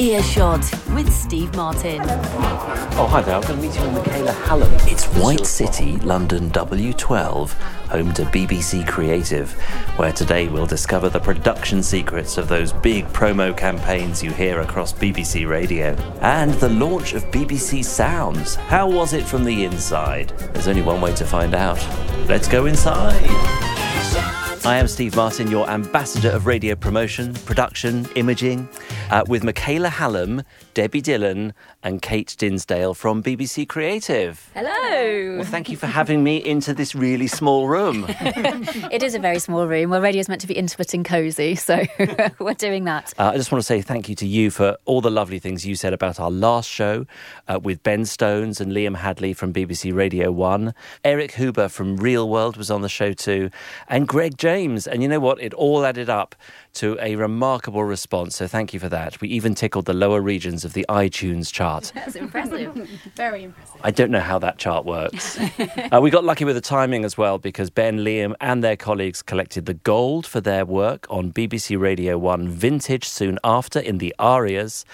Earshot with Steve Martin. Oh, hi there. I'm going to meet you with Michaela Hallam. It's White City, London W12, home to BBC Creative, where today we'll discover the production secrets of those big promo campaigns you hear across BBC Radio. And the launch of BBC Sounds. How was it from the inside? There's only one way to find out. Let's go inside. I am Steve Martin, your ambassador of radio promotion, production, imaging, uh, with Michaela Hallam, Debbie Dillon, and Kate Dinsdale from BBC Creative. Hello. Well, thank you for having me into this really small room. it is a very small room. Well, radio is meant to be intimate and cosy, so we're doing that. Uh, I just want to say thank you to you for all the lovely things you said about our last show uh, with Ben Stones and Liam Hadley from BBC Radio 1. Eric Huber from Real World was on the show too, and Greg James. And you know what? It all added up to a remarkable response. So thank you for that. We even tickled the lower regions of the iTunes chart. That's impressive. Very impressive. I don't know how that chart works. uh, we got lucky with the timing as well because Ben, Liam, and their colleagues collected the gold for their work on BBC Radio 1 Vintage soon after in the Arias.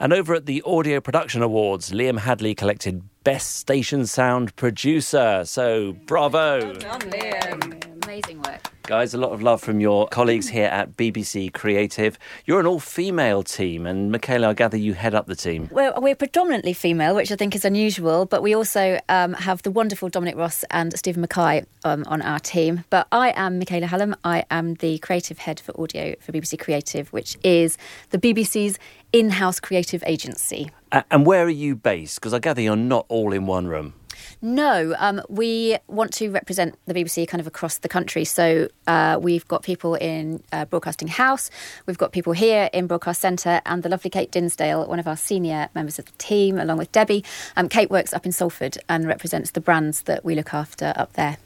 And over at the Audio Production Awards, Liam Hadley collected Best Station Sound Producer. So, bravo. Well done, Liam. Amazing work. Guys, a lot of love from your colleagues here at BBC Creative. You're an all female team, and Michaela, I gather you head up the team. Well, we're predominantly female, which I think is unusual, but we also um, have the wonderful Dominic Ross and Stephen Mackay um, on our team. But I am Michaela Hallam. I am the creative head for audio for BBC Creative, which is the BBC's in house creative agency. Uh, and where are you based? Because I gather you're not all in one room. No, um, we want to represent the BBC kind of across the country. So uh, we've got people in uh, Broadcasting House, we've got people here in Broadcast Centre, and the lovely Kate Dinsdale, one of our senior members of the team, along with Debbie. Um, Kate works up in Salford and represents the brands that we look after up there.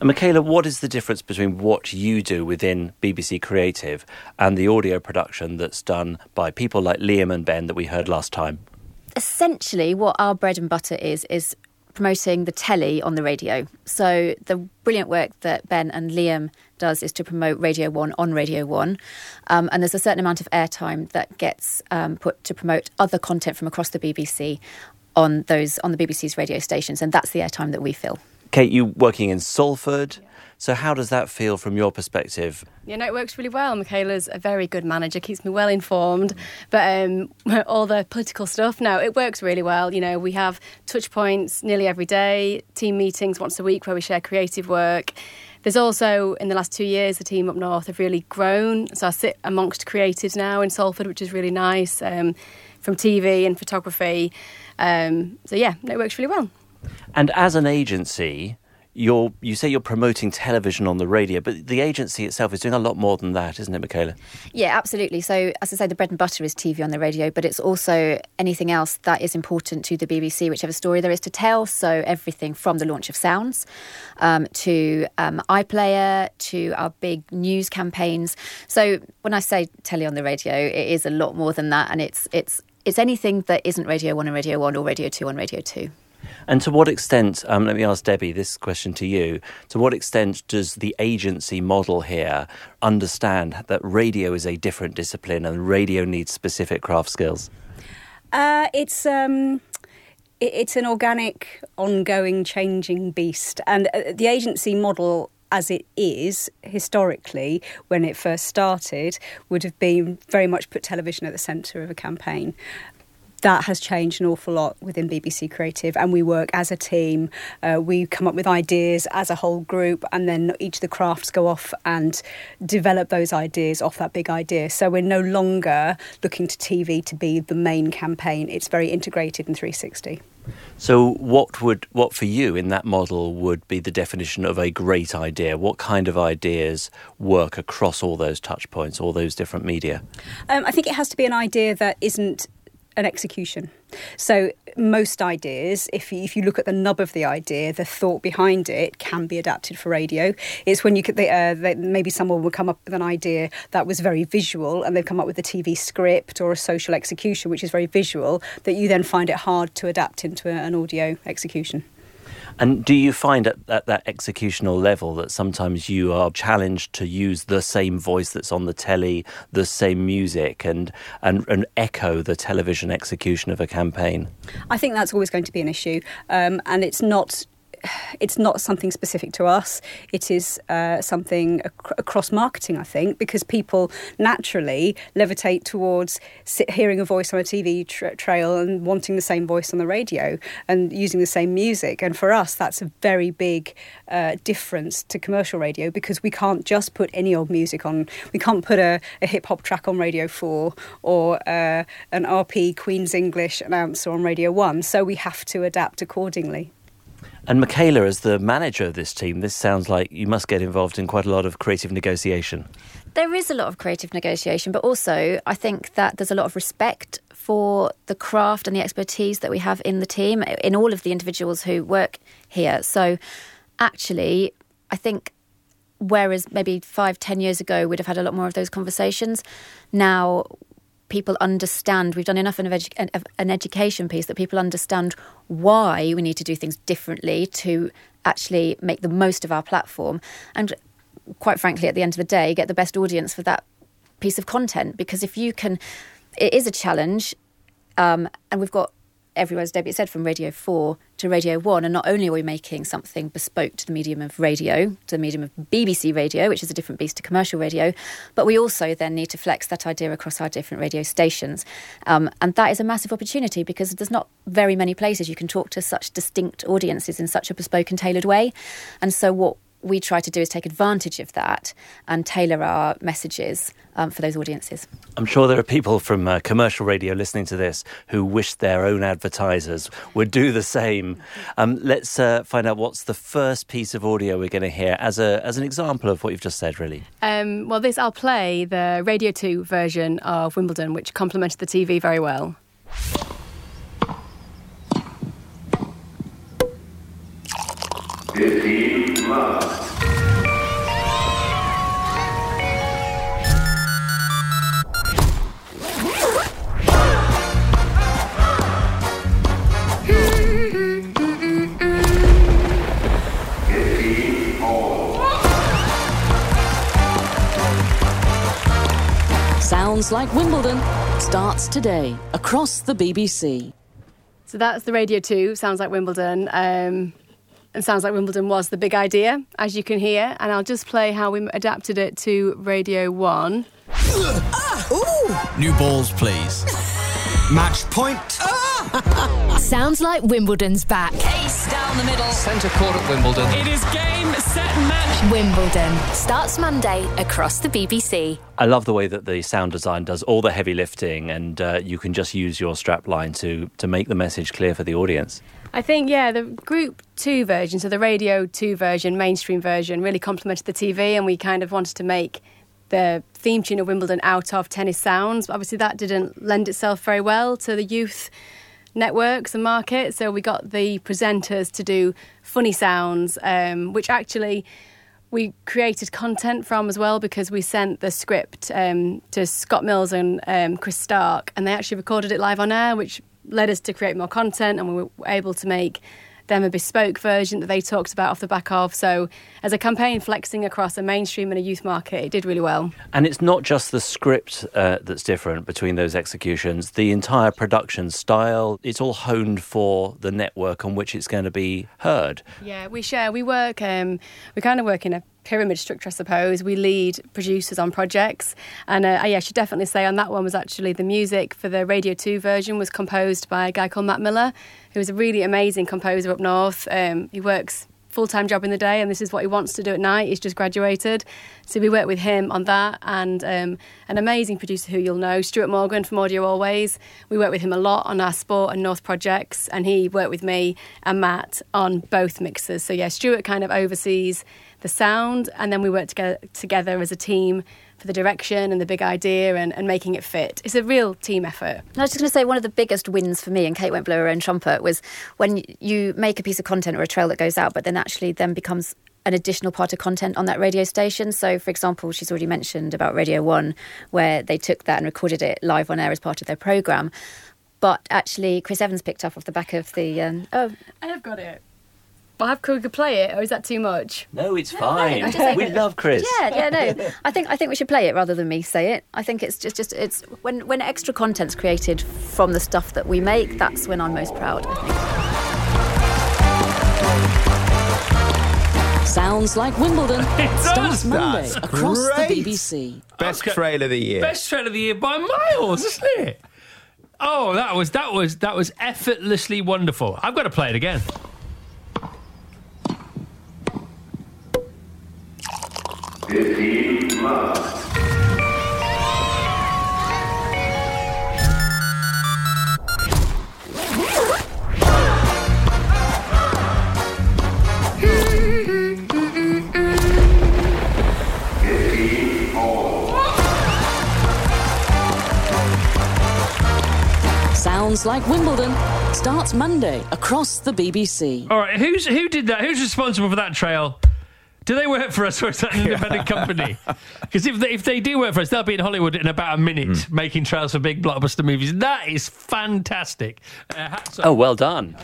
And Michaela, what is the difference between what you do within BBC Creative and the audio production that's done by people like Liam and Ben that we heard last time? Essentially, what our bread and butter is, is promoting the telly on the radio. So the brilliant work that Ben and Liam does is to promote Radio 1 on Radio 1. Um, and there's a certain amount of airtime that gets um, put to promote other content from across the BBC on those on the BBC's radio stations. And that's the airtime that we fill. Kate, you working in Salford. So, how does that feel from your perspective? Yeah, no, it works really well. Michaela's a very good manager, keeps me well informed. But um, all the political stuff, no, it works really well. You know, we have touch points nearly every day, team meetings once a week where we share creative work. There's also, in the last two years, the team up north have really grown. So I sit amongst creatives now in Salford, which is really nice, um, from TV and photography. Um, so yeah, it works really well. And as an agency, you're you say you're promoting television on the radio, but the agency itself is doing a lot more than that, isn't it, Michaela? Yeah, absolutely. So, as I say, the bread and butter is TV on the radio, but it's also anything else that is important to the BBC, whichever story there is to tell. So, everything from the launch of Sounds um, to um, iPlayer to our big news campaigns. So, when I say telly on the radio, it is a lot more than that, and it's it's it's anything that isn't Radio One and Radio One or Radio Two on Radio Two. And to what extent, um, let me ask Debbie this question to you, to what extent does the agency model here understand that radio is a different discipline and radio needs specific craft skills? Uh, it's. Um it's an organic, ongoing, changing beast. And uh, the agency model as it is historically when it first started would have been very much put television at the centre of a campaign that has changed an awful lot within BBC Creative, and we work as a team. Uh, we come up with ideas as a whole group, and then each of the crafts go off and develop those ideas off that big idea. So we're no longer looking to TV to be the main campaign. It's very integrated in 360. So, what would what for you in that model would be the definition of a great idea? What kind of ideas work across all those touch points, all those different media? Um, I think it has to be an idea that isn't an execution. So most ideas, if you, if you look at the nub of the idea, the thought behind it can be adapted for radio. It's when you could uh, maybe someone will come up with an idea that was very visual, and they've come up with a TV script or a social execution which is very visual, that you then find it hard to adapt into an audio execution. And do you find at, at, that executional level that sometimes you are challenged to use the same voice that's on the telly, the same music, and, and, and echo the television execution of a campaign? I think that's always going to be an issue. Um, and it's not it's not something specific to us. It is uh, something ac- across marketing, I think, because people naturally levitate towards sit, hearing a voice on a TV tra- trail and wanting the same voice on the radio and using the same music. And for us, that's a very big uh, difference to commercial radio because we can't just put any old music on. We can't put a, a hip hop track on Radio 4 or uh, an RP Queen's English announcer on Radio 1. So we have to adapt accordingly. And Michaela, as the manager of this team, this sounds like you must get involved in quite a lot of creative negotiation. There is a lot of creative negotiation, but also I think that there's a lot of respect for the craft and the expertise that we have in the team, in all of the individuals who work here. So actually, I think whereas maybe five, ten years ago we'd have had a lot more of those conversations, now people understand. We've done enough of an, an education piece that people understand why we need to do things differently to actually make the most of our platform. And quite frankly, at the end of the day, get the best audience for that piece of content. Because if you can, it is a challenge. Um, and we've got everywhere, Debbie, said, from Radio 4 to Radio 1. And not only are we making something bespoke to the medium of radio, to the medium of BBC radio, which is a different beast to commercial radio, but we also then need to flex that idea across our different radio stations. Um, and that is a massive opportunity because there's not very many places you can talk to such distinct audiences in such a bespoke and tailored way. And so, what we try to do is take advantage of that and tailor our messages um, for those audiences. I'm sure there are people from uh, commercial radio listening to this who wish their own advertisers would do the same. Um, let's uh, find out what's the first piece of audio we're going to hear as a as an example of what you've just said. Really. Um, well, this I'll play the Radio Two version of Wimbledon, which complemented the TV very well. Sounds Like Wimbledon starts today across the BBC. So that's the Radio 2, Sounds Like Wimbledon. Um, and Sounds Like Wimbledon was the big idea, as you can hear. And I'll just play how we adapted it to Radio 1. Ah, New balls, please. Match point. Sounds like Wimbledon's back. Ace down the middle. Centre court at Wimbledon. It is game, set, match. Wimbledon starts Monday across the BBC. I love the way that the sound design does all the heavy lifting, and uh, you can just use your strapline to to make the message clear for the audience. I think, yeah, the Group 2 version, so the Radio 2 version, mainstream version, really complemented the TV, and we kind of wanted to make the theme tune of Wimbledon out of tennis sounds. But obviously, that didn't lend itself very well to the youth networks and market. So we got the presenters to do funny sounds, um, which actually we created content from as well because we sent the script um, to Scott Mills and um, Chris Stark, and they actually recorded it live on air, which led us to create more content, and we were able to make them a bespoke version that they talked about off the back of. So, as a campaign flexing across a mainstream and a youth market, it did really well. And it's not just the script uh, that's different between those executions, the entire production style, it's all honed for the network on which it's going to be heard. Yeah, we share, we work, um, we kind of work in a pyramid structure, I suppose. We lead producers on projects, and uh, yeah, I should definitely say on that one was actually the music for the Radio Two version was composed by a guy called Matt Miller, who is a really amazing composer up north. Um, he works full time job in the day, and this is what he wants to do at night. He's just graduated, so we work with him on that, and um, an amazing producer who you'll know, Stuart Morgan from Audio Always. We work with him a lot on our sport and North projects, and he worked with me and Matt on both mixes. So yeah, Stuart kind of oversees the sound, and then we work together, together as a team for the direction and the big idea and, and making it fit. It's a real team effort. I was just going to say one of the biggest wins for me, and Kate won't blow her own trumpet, was when you make a piece of content or a trail that goes out, but then actually then becomes an additional part of content on that radio station. So, for example, she's already mentioned about Radio 1, where they took that and recorded it live on air as part of their programme. But actually, Chris Evans picked up off the back of the. Um, oh, I have got it. Well, have could play it, or is that too much? No, it's fine. I just we love Chris. Yeah, yeah, no. I think I think we should play it rather than me say it. I think it's just just it's when when extra content's created from the stuff that we make, that's when I'm most proud. I think. Sounds like Wimbledon. does. Starts Monday That's across great. the BBC. Best Okay. trail of the year. Best trailer of the year by miles, isn't it? Oh, that was that was that was effortlessly wonderful. I've got to play it again. Sounds like Wimbledon. Starts Monday across the BBC. All right, who's who did that? Who's responsible for that trail? Do they work for us or is that an independent company? Because if they, if they do work for us, they'll be in Hollywood in about a minute making trails for big blockbuster movies. That is fantastic. Uh. Oh, well done.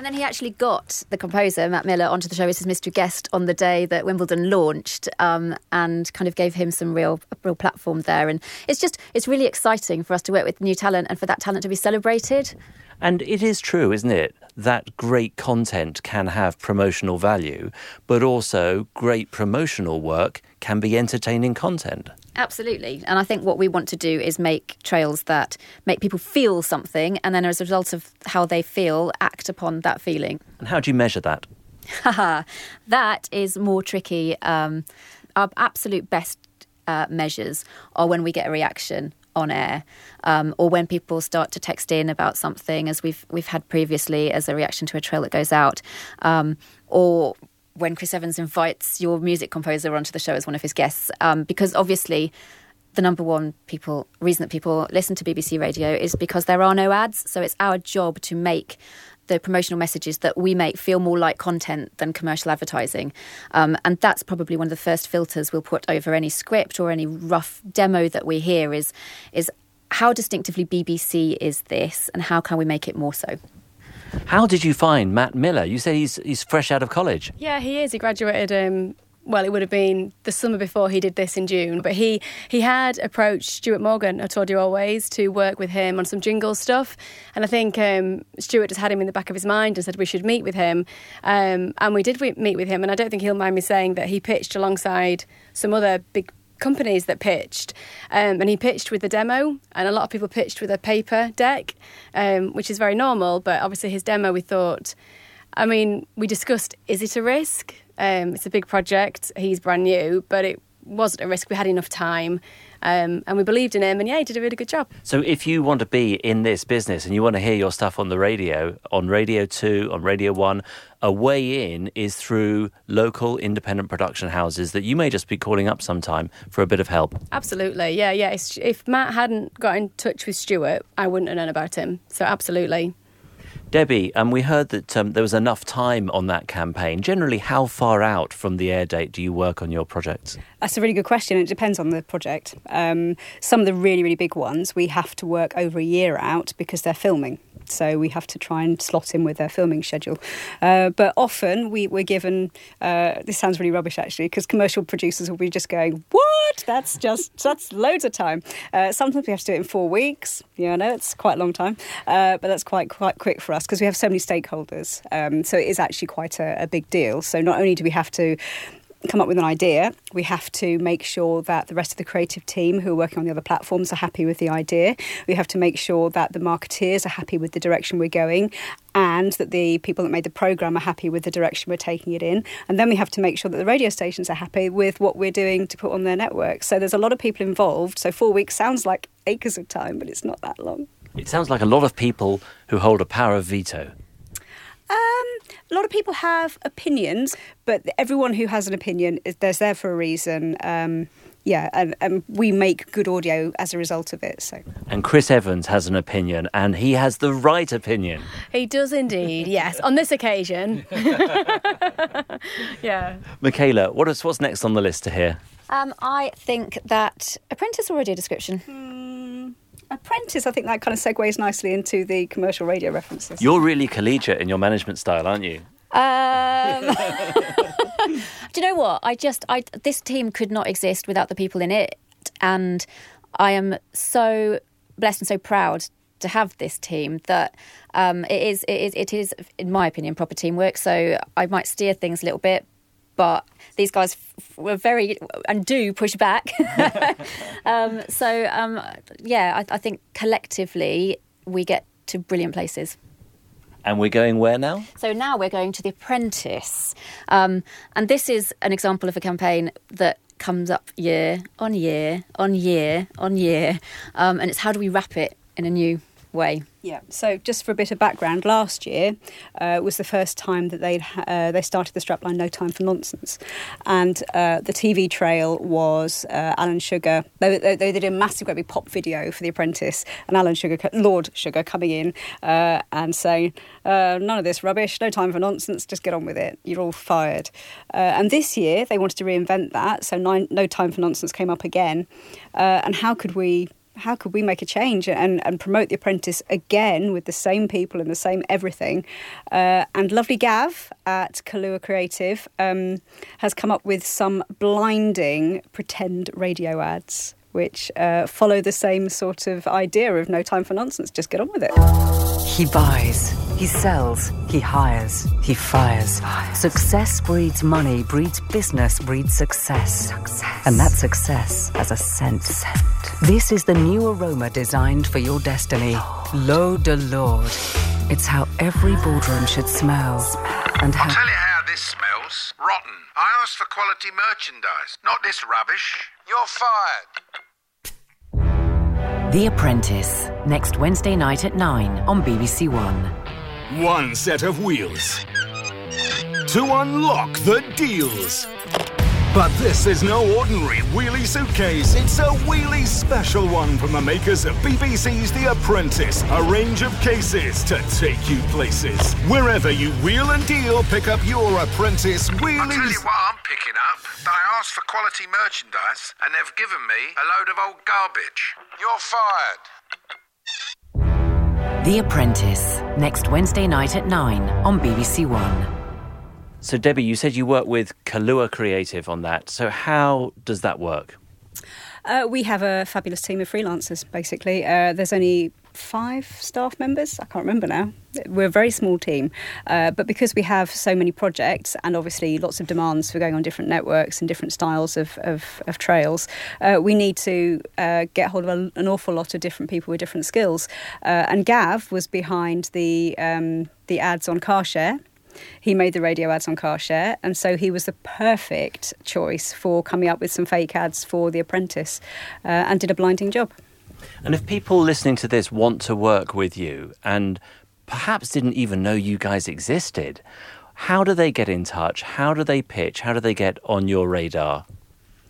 And then he actually got the composer Matt Miller onto the show as his mystery guest on the day that Wimbledon launched, um, and kind of gave him some real real platform there. And it's just it's really exciting for us to work with new talent and for that talent to be celebrated. And it is true, isn't it, that great content can have promotional value, but also great promotional work can be entertaining content. Absolutely. And I think what we want to do is make trails that make people feel something and then as a result of how they feel, act upon that feeling. And how do you measure that? Haha, that is more tricky. Um, our absolute best uh, measures are when we get a reaction on air, um, or when people start to text in about something, as we've we've had previously as a reaction to a trail that goes out, um, or when Chris Evans invites your music composer onto the show as one of his guests, um, because obviously. The number one people reason that people listen to BBC Radio is because there are no ads. So it's our job to make the promotional messages that we make feel more like content than commercial advertising. Um, and that's probably one of the first filters we'll put over any script or any rough demo that we hear is is how distinctively BBC is this and how can we make it more so? How did you find Matt Miller? You say he's he's fresh out of college. Yeah, he is. He graduated. Um, well, it would have been the summer before he did this in June. But he he had approached Stuart Morgan at Audio Always to work with him on some jingle stuff, and I think um, Stuart just had him in the back of his mind and said we should meet with him, um, and we did meet with him. And I don't think he'll mind me saying that he pitched alongside some other big companies that pitched um, and he pitched with the demo and a lot of people pitched with a paper deck um, which is very normal but obviously his demo we thought I mean, we discussed is it a risk? Um, it's a big project. He's brand new, but it wasn't a risk. We had enough time, um, and we believed in him. And yeah, he did a really good job. So if you want to be in this business and you want to hear your stuff on the radio, on Radio 2, on Radio 1, a way in is through local independent production houses that you may just be calling up sometime for a bit of help. Absolutely, yeah, yeah. If, if Matt hadn't got in touch with Stuart, I wouldn't have known about him. So absolutely. Debbie, um, we heard that um, there was enough time on that campaign. Generally, how far out from the air date do you work on your projects? That's a really good question. It depends on the project. Um, some of the really, really big ones, we have to work over a year out because they're filming. So we have to try and slot in with their filming schedule. Uh, but often we, we're given, uh, this sounds really rubbish actually, because commercial producers will be just going, what? That's just, that's loads of time. Uh, sometimes we have to do it in four weeks. Yeah, I know it's quite a long time, uh, but that's quite, quite quick for us because we have so many stakeholders. Um, so it is actually quite a, a big deal. So not only do we have to come up with an idea, we have to make sure that the rest of the creative team who are working on the other platforms are happy with the idea. We have to make sure that the marketeers are happy with the direction we're going and that the people that made the program are happy with the direction we're taking it in. And then we have to make sure that the radio stations are happy with what we're doing to put on their network. So there's a lot of people involved. So 4 weeks sounds like acres of time, but it's not that long. It sounds like a lot of people who hold a power of veto. Um, a lot of people have opinions, but everyone who has an opinion, is, there's there for a reason. Um, yeah, and, and we make good audio as a result of it. So And Chris Evans has an opinion, and he has the right opinion. He does indeed, yes. On this occasion. yeah. Michaela, what is, what's next on the list to hear? Um, I think that Apprentice already a description. Apprentice, I think that kind of segues nicely into the commercial radio references. You're really collegiate in your management style, aren't you? Um, do you know what? I just, I this team could not exist without the people in it, and I am so blessed and so proud to have this team that um, it is, it is, it is, in my opinion, proper teamwork. So I might steer things a little bit, but these guys f- were very and do push back. um, so um, yeah, I, I think collectively we get to brilliant places. And we're going where now? So now we're going to The Apprentice. Um, and this is an example of a campaign that comes up year on year on year on year. Um, and it's how do we wrap it in a new way? Yeah. So, just for a bit of background, last year uh, was the first time that they uh, they started the strapline "No Time for Nonsense," and uh, the TV trail was uh, Alan Sugar. They, they, they, did a massive, great big pop video for The Apprentice, and Alan Sugar, Lord Sugar, coming in uh, and saying, uh, "None of this rubbish. No time for nonsense. Just get on with it. You're all fired." and this year they wanted to reinvent that, so nine, "No Time for Nonsense" came up again. and how could we how could we make a change and, and promote The Apprentice again with the same people and the same everything? Uh, and lovely Gav at Kahlua Creative um, has come up with some blinding pretend radio ads which uh, follow the same sort of idea of no time for nonsense, just get on with it. He buys, he sells, he hires, he fires. fires. Success breeds money, breeds business, breeds success. success. And that success has a scent. scent. This is the new aroma designed for your destiny. L'eau de Lord. It's how every boardroom should smell. smell. And how. I'll tell you how this smells. Rotten. I asked for quality merchandise, not this rubbish. You're fired. The Apprentice, next Wednesday night at 9 on BBC One. One set of wheels to unlock the deals. But this is no ordinary wheelie suitcase. It's a wheelie special one from the makers of BBC's The Apprentice. A range of cases to take you places. Wherever you wheel and deal, pick up your Apprentice wheelies. I'll tell you what I'm picking up. I asked for quality merchandise, and they've given me a load of old garbage. You're fired. The Apprentice, next Wednesday night at 9 on BBC One. So, Debbie, you said you work with Kahlua Creative on that. So, how does that work? Uh, we have a fabulous team of freelancers, basically. Uh, there's only five staff members. I can't remember now. We're a very small team, uh, but because we have so many projects and obviously lots of demands for going on different networks and different styles of, of, of trails, uh, we need to uh, get hold of a, an awful lot of different people with different skills. Uh, and Gav was behind the um, the ads on CarShare. He made the radio ads on CarShare, and so he was the perfect choice for coming up with some fake ads for The Apprentice uh, and did a blinding job. And if people listening to this want to work with you and perhaps didn't even know you guys existed, how do they get in touch? How do they pitch? How do they get on your radar?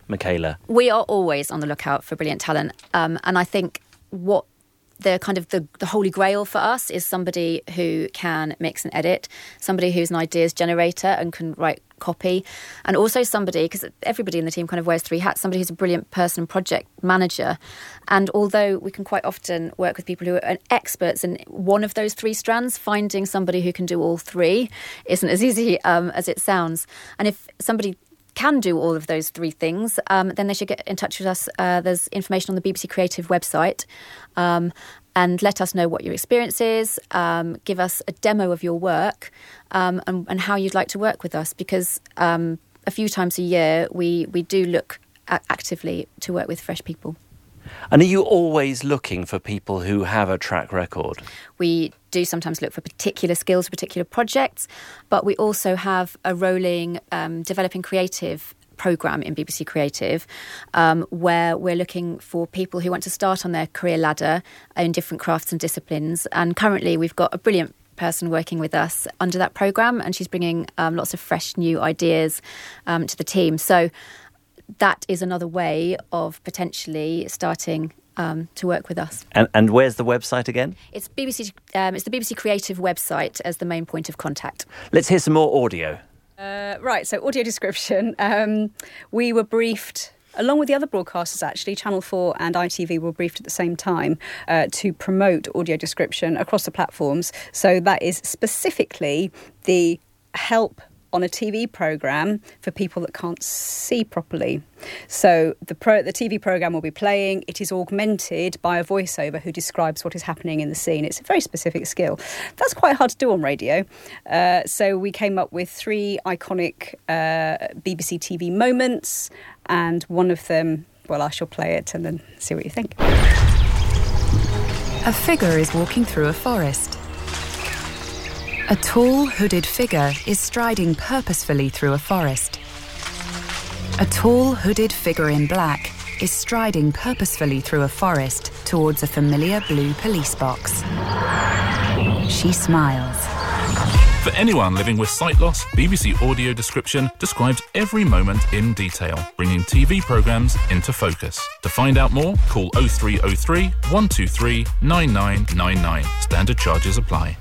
Michaela. We are always on the lookout for brilliant talent. Um, and I think what the kind of the, the holy grail for us is somebody who can mix and edit, somebody who's an ideas generator and can write copy, and also somebody because everybody in the team kind of wears three hats. Somebody who's a brilliant person and project manager, and although we can quite often work with people who are experts in one of those three strands, finding somebody who can do all three isn't as easy um, as it sounds. And if somebody can do all of those three things, um, then they should get in touch with us. Uh, there's information on the BBC Creative website. Um, and let us know what your experience is. Um, give us a demo of your work um, and, and, how you'd like to work with us because um, a few times a year we, we do look actively to work with fresh people. And are you always looking for people who have a track record? We do sometimes look for particular skills, particular projects, but we also have a rolling um, developing creative program in BBC Creative um, where we're looking for people who want to start on their career ladder in different crafts and disciplines. And currently, we've got a brilliant person working with us under that program, and she's bringing um, lots of fresh new ideas um, to the team. So that is another way of potentially starting um, to work with us. And, and, where's the website again? It's BBC. Um, it's the BBC Creative website as the main point of contact. Let's hear some more audio. Uh, right. So audio description. Um, we were briefed along with the other broadcasters, actually, Channel 4 and ITV were briefed at the same time uh, to promote audio description across the platforms. So that is specifically the help on a TV program for people that can't see properly. So the pro- the TV program will be playing. It is augmented by a voiceover who describes what is happening in the scene. It's a very specific skill. That's quite hard to do on radio. Uh, so we came up with three iconic uh, BBC TV moments, and one of them. Well, I shall play it and then see what you think. A figure is walking through a forest. A tall, hooded figure is striding purposefully through a forest. A tall, hooded figure in black is striding purposefully through a forest towards a familiar blue police box. She smiles. For anyone living with sight loss, BBC Audio Description describes every moment in detail, bringing TV programmes into focus. To find out more, call 0303 123 9999. Standard charges apply.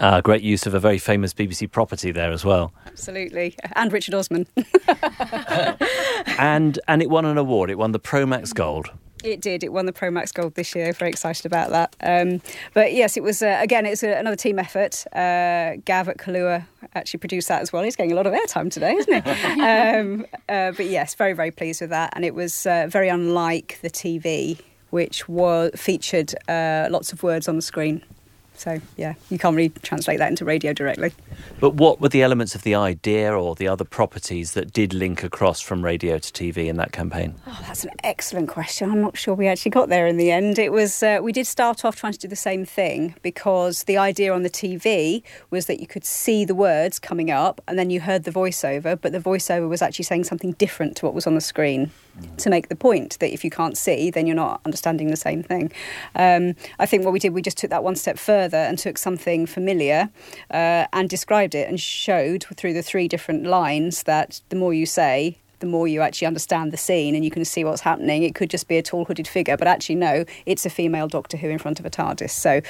Uh, great use of a very famous BBC property there as well. Absolutely, and Richard Osman. and and it won an award. It won the Promax Gold. It did. It won the Promax Gold this year. Very excited about that. Um, but yes, it was uh, again. It's a, another team effort. Uh, Gav at Kalua actually produced that as well. He's getting a lot of airtime today, isn't he? um, uh, but yes, very very pleased with that. And it was uh, very unlike the TV, which was featured uh, lots of words on the screen. So yeah, you can't really translate that into radio directly. But what were the elements of the idea or the other properties that did link across from radio to TV in that campaign? Oh, that's an excellent question. I'm not sure we actually got there in the end. It was uh, we did start off trying to do the same thing because the idea on the TV was that you could see the words coming up and then you heard the voiceover, but the voiceover was actually saying something different to what was on the screen to make the point that if you can't see, then you're not understanding the same thing. Um, I think what we did, we just took that one step further and took something familiar uh, and described it and showed through the three different lines that the more you say, the more you actually understand the scene and you can see what's happening. It could just be a tall hooded figure, but actually, no, it's a female Doctor Who in front of a TARDIS. So,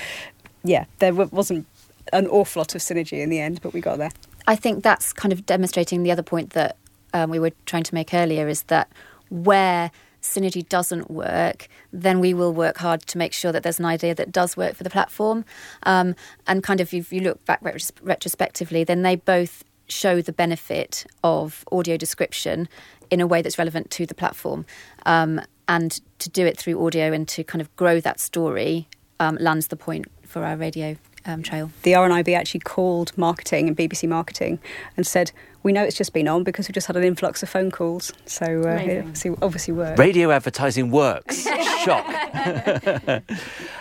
yeah, there wasn't an awful lot of synergy in the end, but we got there. I think that's kind of demonstrating the other point that um, we were trying to make earlier is that where synergy doesn't work, then we will work hard to make sure that there's an idea that does work for the platform. Um, and kind of, if you look back retros- retrospectively, then they both show the benefit of audio description in a way that's relevant to the platform. Um, and to do it through audio and to kind of grow that story um, lands the point for our radio um, trail. The RNIB actually called marketing and BBC marketing and said, "We know it's just been on because we've just had an influx of phone calls." So uh, it obviously, obviously worked. Radio advertising works. Shock.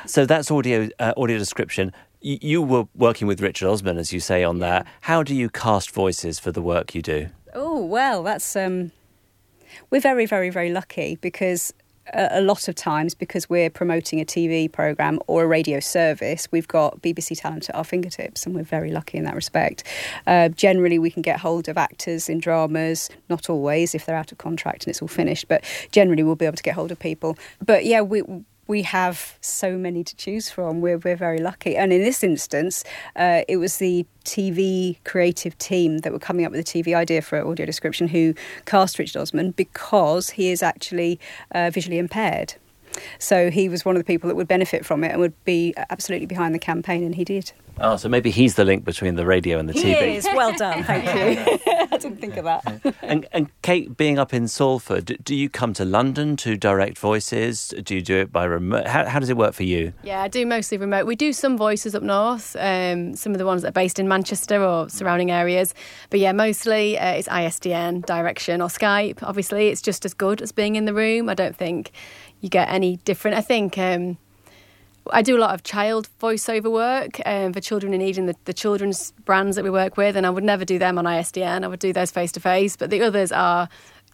so that's audio uh, audio description. Y- you were working with Richard Osman, as you say, on that. How do you cast voices for the work you do? Oh well, that's um, we're very, very, very lucky because a lot of times because we're promoting a TV program or a radio service, we've got BBC talent at our fingertips, and we're very lucky in that respect. Uh, generally, we can get hold of actors in dramas, not always if they're out of contract and it's all finished, but generally we'll be able to get hold of people. But yeah, we we have so many to choose from. We're, we're very lucky. And in this instance, uh, it was the TV creative team that were coming up with the TV idea for audio description who cast Richard Osman because he is actually uh, visually impaired. So he was one of the people that would benefit from it and would be absolutely behind the campaign, and he did. Oh, so maybe he's the link between the radio and the he TV. is. Well done. Thank you. I didn't think of that. And, and Kate, being up in Salford, do- do you come to London to direct voices? Do you do it by remote? How, how does it work for you? Yeah, I do mostly remote. We do some voices up north, um, some of the ones that are based in Manchester or surrounding areas. But yeah, mostly uh, it's ISDN, direction, or Skype. Obviously, it's just as good as being in the room. I don't think you get any different. I think. Um, I do a lot of child voiceover work um, for children in need in the, the children's brands that we work with, and I would never do them on ISDN. I would do those face to face, but the others are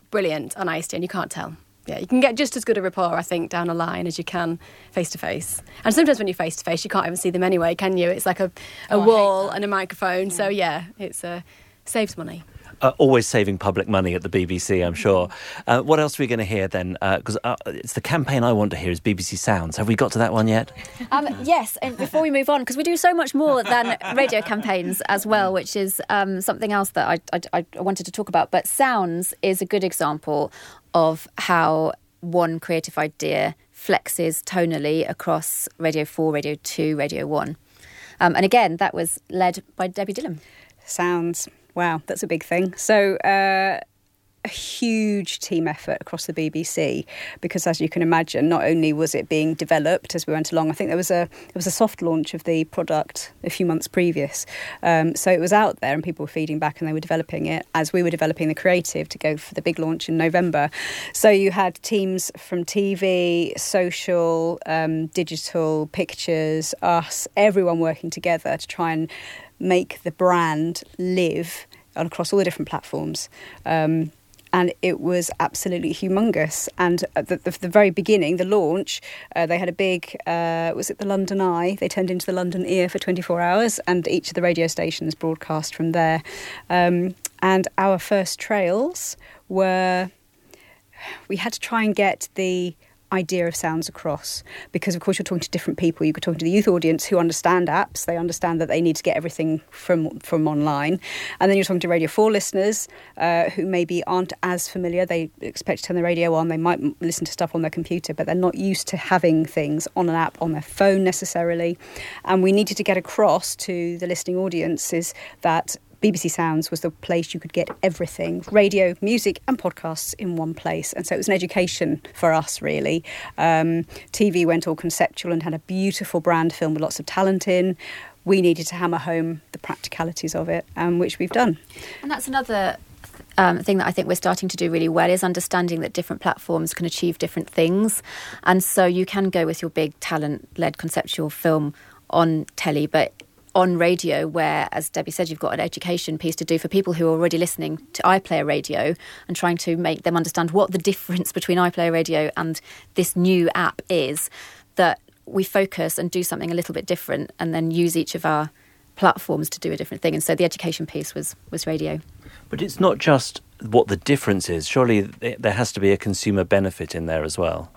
brilliant on ISDN. You can't tell. Yeah, you can get just as good a rapport, I think, down the line as you can face to face. And sometimes when you're face to face, you can't even see them anyway, can you? It's like a, a Oh, wall and a microphone. So yeah, it's uh, saves money. Uh, always saving public money at the BBC, I'm sure. Uh, what else are we going to hear then? Because uh, it's the campaign I want to hear is BBC Sounds. Have we got to that one yet? Um, yes, and before we move on, because we do so much more than radio campaigns as well, which is um, something else that I, I, I wanted to talk about. But Sounds is a good example of how one creative idea flexes tonally across Radio 4, Radio 2, Radio 1. Um, and again, that was led by Debbie Dillon. sounds. Wow, that's a big thing. So. Uh, a huge team effort across the BBC because, as you can imagine, not only was it being developed as we went along, I think there was a there was a soft launch of the product a few months previous, um, so it was out there and people were feeding back and they were developing it as we were developing the creative to go for the big launch in November. So you had teams from TV, social, um, digital, pictures, us, everyone working together to try and make the brand live across all the different platforms. Um, and it was absolutely humongous. And at the, the, the very beginning, the launch, uh, they had a big, uh, was it the London Eye? They turned into the London Ear for 24 hours, and each of the radio stations broadcast from there. Um, and our first trails were, we had to try and get the idea of sounds across. Because of course you're talking to different people. You're talking to the youth audience who understand apps. They understand that they need to get everything from from online. And then you're talking to radio 4 listeners uh, who maybe aren't as familiar. They expect to turn the radio on. They might listen to stuff on their computer but they're not used to having things on an app on their phone necessarily. And we needed to get across to the listening audiences that BBC Sounds was the place you could get everything radio, music, and podcasts in one place. And so it was an education for us, really. Um, TV went all conceptual and had a beautiful brand film with lots of talent in. We needed to hammer home the practicalities of it, um, which we've done. And that's another um, thing that I think we're starting to do really well is understanding that different platforms can achieve different things. And so you can go with your big talent led conceptual film on telly, but on radio, where, as Debbie said, you've got an education piece to do for people who are already listening to iPlayer radio and trying to make them understand what the difference between iPlayer radio and this new app is, that we focus and do something a little bit different and then use each of our platforms to do a different thing. And so the education piece was, was radio. But it's not just what the difference is. Surely there has to be a consumer benefit in there as well.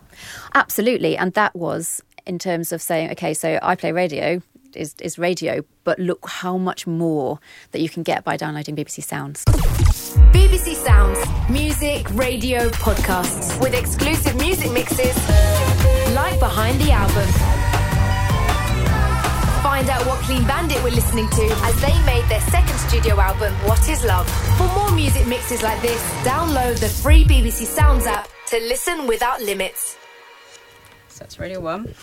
Absolutely. And that was in terms of saying, okay, so iPlayer radio is, is radio, but look how much more that you can get by downloading BBC Sounds. BBC Sounds, music, radio, podcasts, with exclusive music mixes like behind the album. Find out what Clean Bandit were listening to as they made their second studio album, What Is Love. For more music mixes like this, download the free BBC Sounds app to listen without limits. So that's Radio 1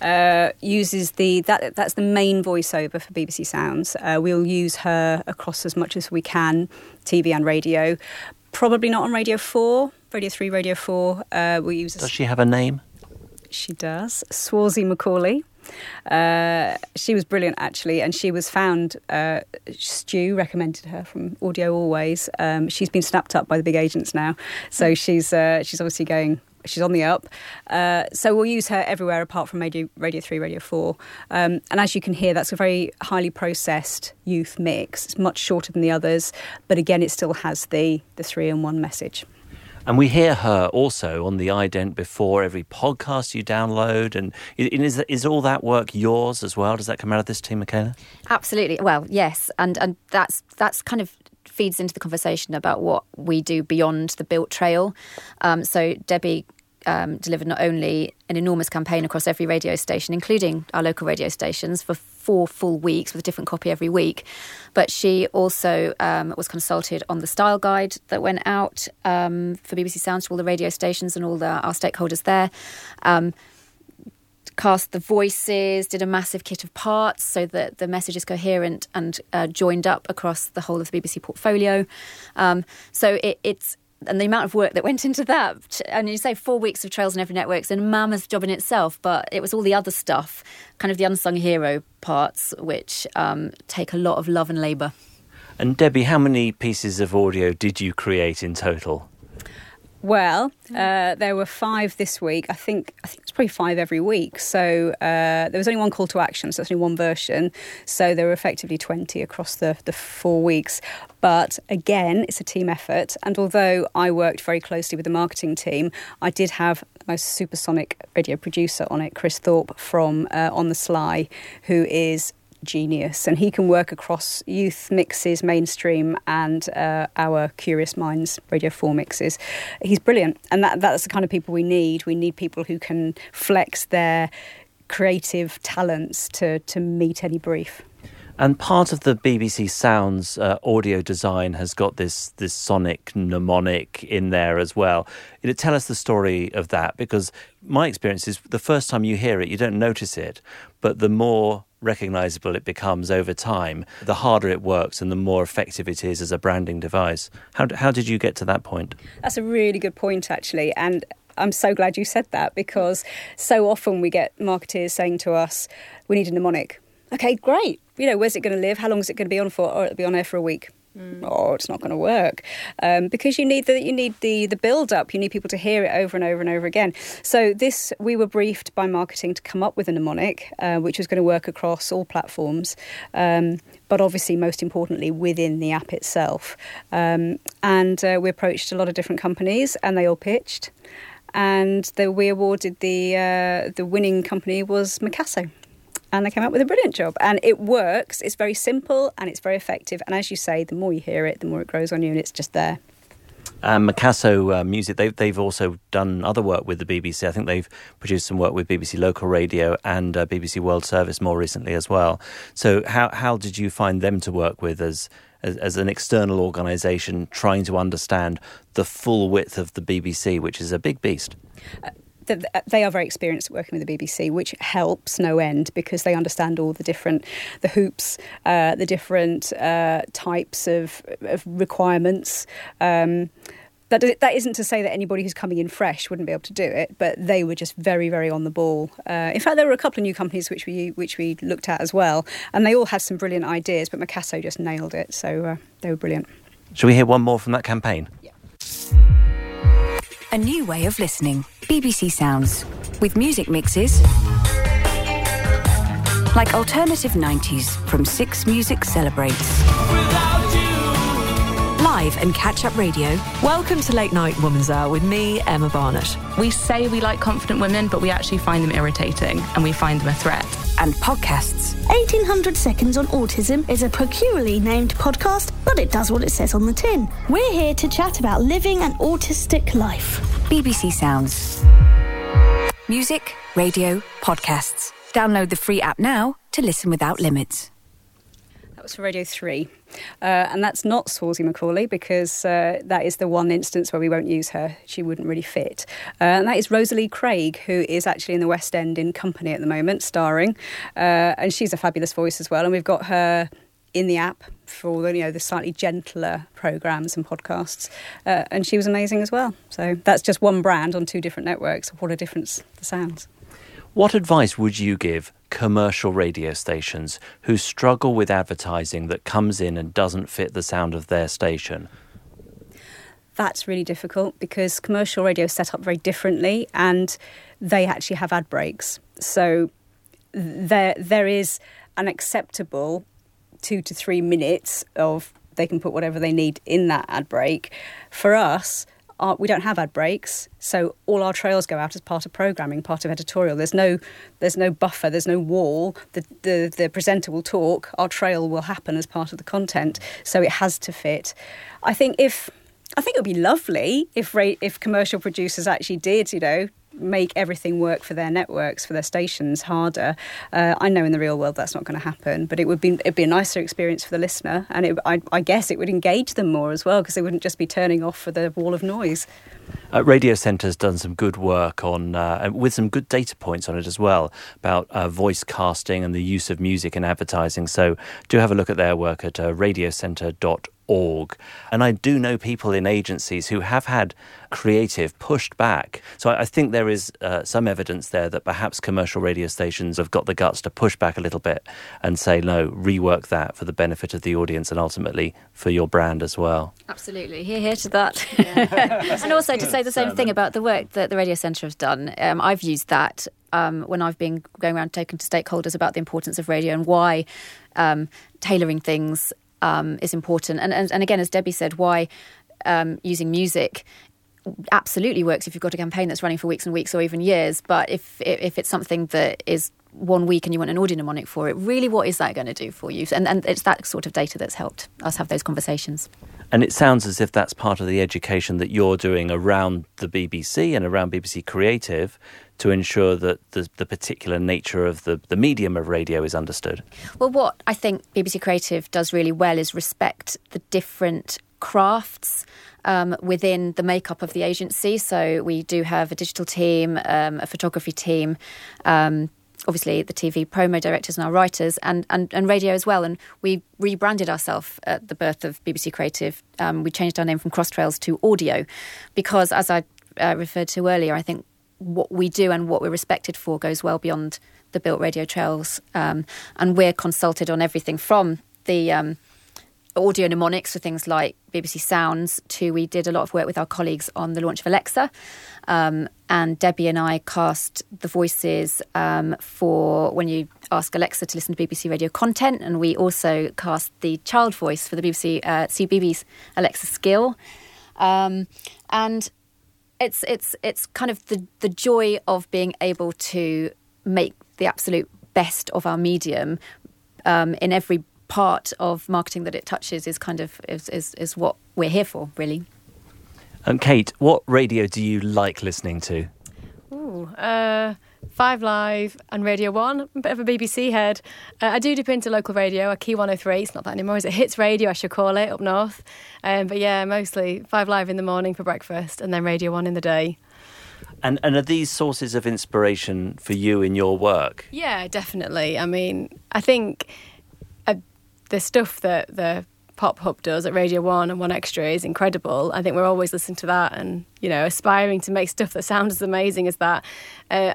uh, uses the that that's the main voiceover for BBC Sounds. Uh, we'll use her across as much as we can, TV and radio. Probably not on Radio Four, Radio Three, Radio Four. Uh, we use. Does she have a name? She does. Swarzy Macaly. Uh, she was brilliant actually, and she was found. Uh, Stu recommended her from Audio Always. Um, she's been snapped up by the big agents now, so she's uh, she's obviously going she's on the up. Uh, so we'll use her everywhere apart from Radio, Radio 3, Radio 4. Um, and as you can hear, that's a very highly processed youth mix. It's much shorter than the others, but again, it still has the, the three in one message. And we hear her also on the ident before every podcast you download. And is, is all that work yours as well? Does that come out of this team, Michaela? Absolutely. Well, yes, and and that's that's kind of feeds into the conversation about what we do beyond the built trail. Um, so Debbie um, delivered not only an enormous campaign across every radio station, including our local radio stations, for four full weeks with a different copy every week, but she also um, was consulted on the style guide that went out um, for BBC Sounds to all the radio stations and all the, our stakeholders there um, cast the voices, did a massive kit of parts so that the message is coherent and uh, joined up across the whole of the BBC portfolio. Um, so it, it's and the amount of work that went into that. And you say four weeks of Trails on Every Network's a mammoth job in itself, but it was all the other stuff, kind of the unsung hero parts, which um, take a lot of love and labour. And Debbie, how many pieces of audio did you create in total? Well, uh, there were five this week. I think I think it's probably five every week. So uh, there was only one call to action, so that's only one version. So there were effectively twenty across the the four weeks. But again, it's a team effort. And although I worked very closely with the marketing team, I did have my supersonic radio producer on it, Chris Thorpe from uh, On the Sly, who is genius, and he can work across youth mixes, mainstream, and uh, our Curious Minds Radio 4 mixes. He's brilliant, and that, that's the kind of people we need. We need people who can flex their creative talents to, to meet any brief. And part of the BBC Sounds uh, audio design has got this this sonic mnemonic in there as well. It tell us the story of that because my experience is the first time you hear it, you don't notice it, but the more recognizable it becomes over time, the harder it works and the more effective it is as a branding device. How how did you get to that point? That's a really good point, actually, and. I'm so glad you said that because so often we get marketeers saying to us, we need a mnemonic. Okay, great you know, where's it going to live? How long is it going to be on for? Or oh, it'll be on air for a week. Mm. Oh, it's not going to work um, because you need the you need the the build up. You need people to hear it over and over and over again. So this we were briefed by marketing to come up with a mnemonic, uh, which was going to work across all platforms, um, but obviously most importantly within the app itself. Um, and uh, we approached a lot of different companies, and they all pitched. And the, we awarded the uh, the winning company was Mcasso and they came up with a brilliant job. And it works. It's very simple and it's very effective. And as you say, the more you hear it, the more it grows on you, and it's just there. Um, Mcasso uh, Music, they've, they've also done other work with the BBC. I think they've produced some work with BBC Local Radio and uh, BBC World Service more recently as well. So, how, how did you find them to work with as, as, as an external organisation trying to understand the full width of the BBC, which is a big beast? Uh, they are very experienced at working with the BBC, which helps no end because they understand all the different the hoops, uh, the different uh, types of, of requirements. Um, that that isn't to say that anybody who's coming in fresh wouldn't be able to do it, but they were just very very on the ball. Uh, in fact, there were a couple of new companies which we which we looked at as well, and they all had some brilliant ideas, but Mcasso just nailed it. So uh, they were brilliant. Shall we hear one more from that campaign? Yeah. A new way of listening. BBC Sounds. With music mixes like alternative 90s from Six Music Celebrates. Live and catch up radio. Welcome to Late Night Woman's Hour with me, Emma Barnett. We say we like confident women, but we actually find them irritating and we find them a threat. And podcasts. 1800 Seconds on Autism is a peculiarly named podcast, but it does what it says on the tin. We're here to chat about living an autistic life. BBC Sounds. Music, radio, podcasts. Download the free app now to listen without limits. Was for Radio 3. Uh, and that's not Swarzy Macaly because uh, that is the one instance where we won't use her. She wouldn't really fit. Uh, and that is Rosalie Craig, who is actually in the West End in Company at the moment, starring. Uh, and she's a fabulous voice as well. And we've got her in the app for the you know the slightly gentler programs and podcasts, uh, and she was amazing as well. So that's just one brand on two different networks. What a difference the sounds. What advice would you give commercial radio stations who struggle with advertising that comes in and doesn't fit the sound of their station? That's really difficult because commercial radio is set up very differently and they actually have ad breaks. So there there is an acceptable two to three minutes of they can put whatever they need in that ad break. For us, our, we don't have ad breaks, so all our trails go out as part of programming, part of editorial. There's no, there's no buffer, there's no wall. The, the, the presenter will talk, our trail will happen as part of the content, so it has to fit. I think if I think it would be lovely if if commercial producers actually did, you know, make everything work for their networks, for their stations harder. Uh, I know in the real world that's not going to happen, but it would be it'd be a nicer experience for the listener, and it, I, I guess it would engage them more as well because they wouldn't just be turning off for the wall of noise. Uh, Radio Centre's done some good work on, uh, with some good data points on it as well, about uh, voice casting and the use of music in advertising. So do have a look at their work at uh, radiocentre.org org. And I do know people in agencies who have had creative pushed back. So I, I think there is uh, some evidence there that perhaps commercial radio stations have got the guts to push back a little bit and say, no, rework that for the benefit of the audience and ultimately for your brand as well. Absolutely. Here, here to that. Yeah. and also to say the same thing about the work that the Radio Centre has done. Um, I've used that um, when I've been going around talking to stakeholders about the importance of radio and why um, tailoring things um, is important. And, and, and again, as Debbie said, why um, using music absolutely works if you've got a campaign that's running for weeks and weeks or even years. But if if it's something that is one week and you want an audio mnemonic for it, really, what is that going to do for you? And and it's that sort of data that's helped us have those conversations. And it sounds as if that's part of the education that you're doing around the BBC and around BBC Creative to ensure that the, the particular nature of the, the medium of radio is understood. Well, what I think BBC Creative does really well is respect the different crafts um, within the makeup of the agency. So we do have a digital team, um, a photography team. Um, obviously, the TV promo directors and our writers, and, and, and radio as well. And we rebranded ourselves at the birth of BBC Creative. Um, we changed our name from Crosstrails to Audio because, as I uh, referred to earlier, I think what we do and what we're respected for goes well beyond the built radio trails. Um, and we're consulted on everything from the um, audio mnemonics for things like BBC Sounds to we did a lot of work with our colleagues on the launch of Alexa. Um, and Debbie and I cast the voices um, for when you ask Alexa to listen to BBC radio content. And we also cast the child voice for the BBC uh, CBeebies Alexa skill. Um, and it's it's it's kind of the the joy of being able to make the absolute best of our medium um, in every part of marketing that it touches is kind of is, is, is what we're here for really And Kate, what radio do you like listening to? Ooh, uh, Five Live and Radio One. I'm a bit of a BBC head. Uh, I do dip into local radio, a Key 103. It's not that anymore, is it? Hits Radio, I should call it, up north. Um, but yeah, mostly Five Live in the morning for breakfast and then Radio One in the day. And and are these sources of inspiration for you in your work? Yeah, definitely. I mean, I think the stuff that the Pop Hub does at Radio One and One Extra is incredible. I think we're always listening to that and you know aspiring to make stuff that sounds as amazing as that. Uh,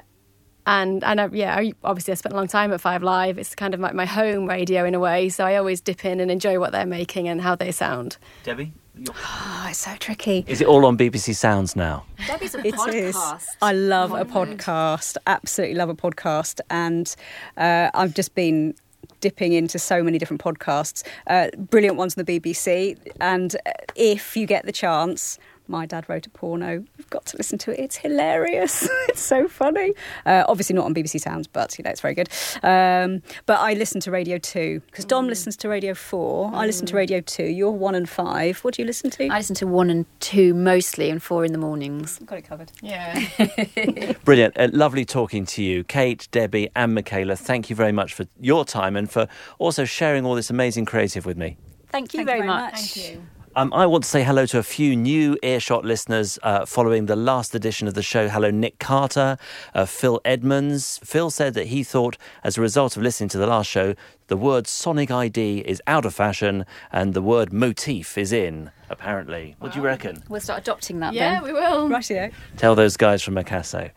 and and I, yeah, I, obviously I spent a long time at Five Live. It's kind of like my home radio in a way. So I always dip in and enjoy what they're making and how they sound. Debbie? Oh, it's so tricky. Is it all on BBC Sounds now? Debbie's a It is. I love a podcast. Absolutely love a podcast, and uh, I've just been dipping into so many different podcasts. Uh, brilliant ones on the BBC, and if you get the chance. My dad wrote a porno. You've got to listen to it. It's hilarious. it's so funny. Uh, obviously not on BBC Sounds, but you know it's very good. Um, but I listen to Radio Two because Dom listens to Radio Four. I listen to Radio Two. You're one and five. What do you listen to? I listen to one and two mostly and four in the mornings got it covered. Yeah. Brilliant. Uh, lovely talking to you, Kate, Debbie, and Michaela. Thank you very much for your time and for also sharing all this amazing creative with me. Thank you Thank very you very much. much. Thank you. Um, I want to say hello to a few new Earshot listeners uh, following the last edition of the show. Hello, Nick Carter, uh, Phil Edmonds. Phil said that he thought, as a result of listening to the last show, the word Sonic ID is out of fashion and the word motif is in, apparently. What do you reckon? We'll start adopting that Yeah, then. we will. Rightio. Tell those guys from Mcasso.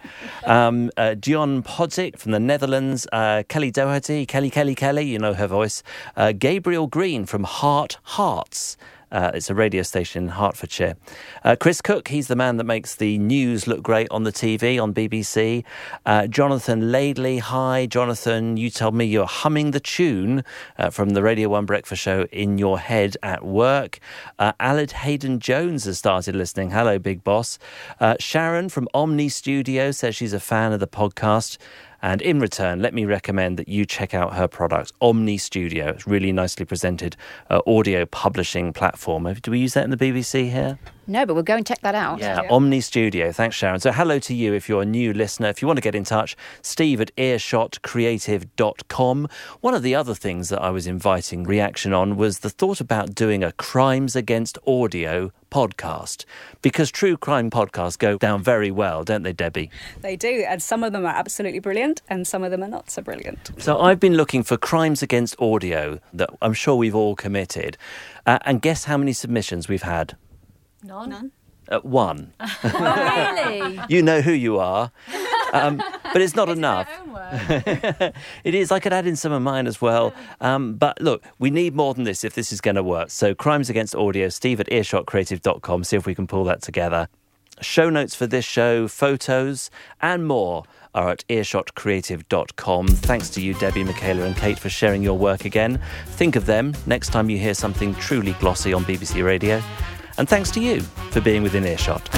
Um, uh, Dion Podzik from the Netherlands, uh, Kelly Doherty, Kelly, Kelly, Kelly, you know her voice. Uh, Gabriel Green from Heart Herts. Uh, it's a radio station in Hertfordshire. Uh, Chris Cook, he's the man that makes the news look great on the TV on BBC. Uh, Jonathan Laidley, hi, Jonathan. You tell me you're humming the tune uh, from the Radio 1 Breakfast Show in your head at work. Uh, Hayden Jones has started listening. Hello, big boss. Uh, Sharon from Omny Studio says she's a fan of the podcast. And in return, let me recommend that you check out her product, Omny Studio. It's really nicely presented uh, audio publishing platform. Do we use that in the BBC here? No, but we'll go and check that out. Yeah, Omny Studio. Thanks, Sharon. So, hello to you if you're a new listener. If you want to get in touch, steve at earshotcreative.com. One of the other things that I was inviting reaction on was the thought about doing a Crimes Against Audio podcast because true crime podcasts go down very well, don't they, Debbie? They do, and some of them are absolutely brilliant, and some of them are not so brilliant. So I've been looking for crimes against audio that I'm sure we've all committed. Uh, and guess how many submissions we've had? None. None. Uh, one. really? You know who you are. Um, but it's not enough. it is. I could add in some of mine as well. Um, but look, we need more than this if this is going to work. So, Crimes Against Audio, steve at earshotcreative.com. See if we can pull that together. Show notes for this show, photos, and more are at earshotcreative.com. Thanks to you, Debbie, Michaela, and Kate, for sharing your work again. Think of them next time you hear something truly glossy on BBC Radio. And thanks to you for being within earshot.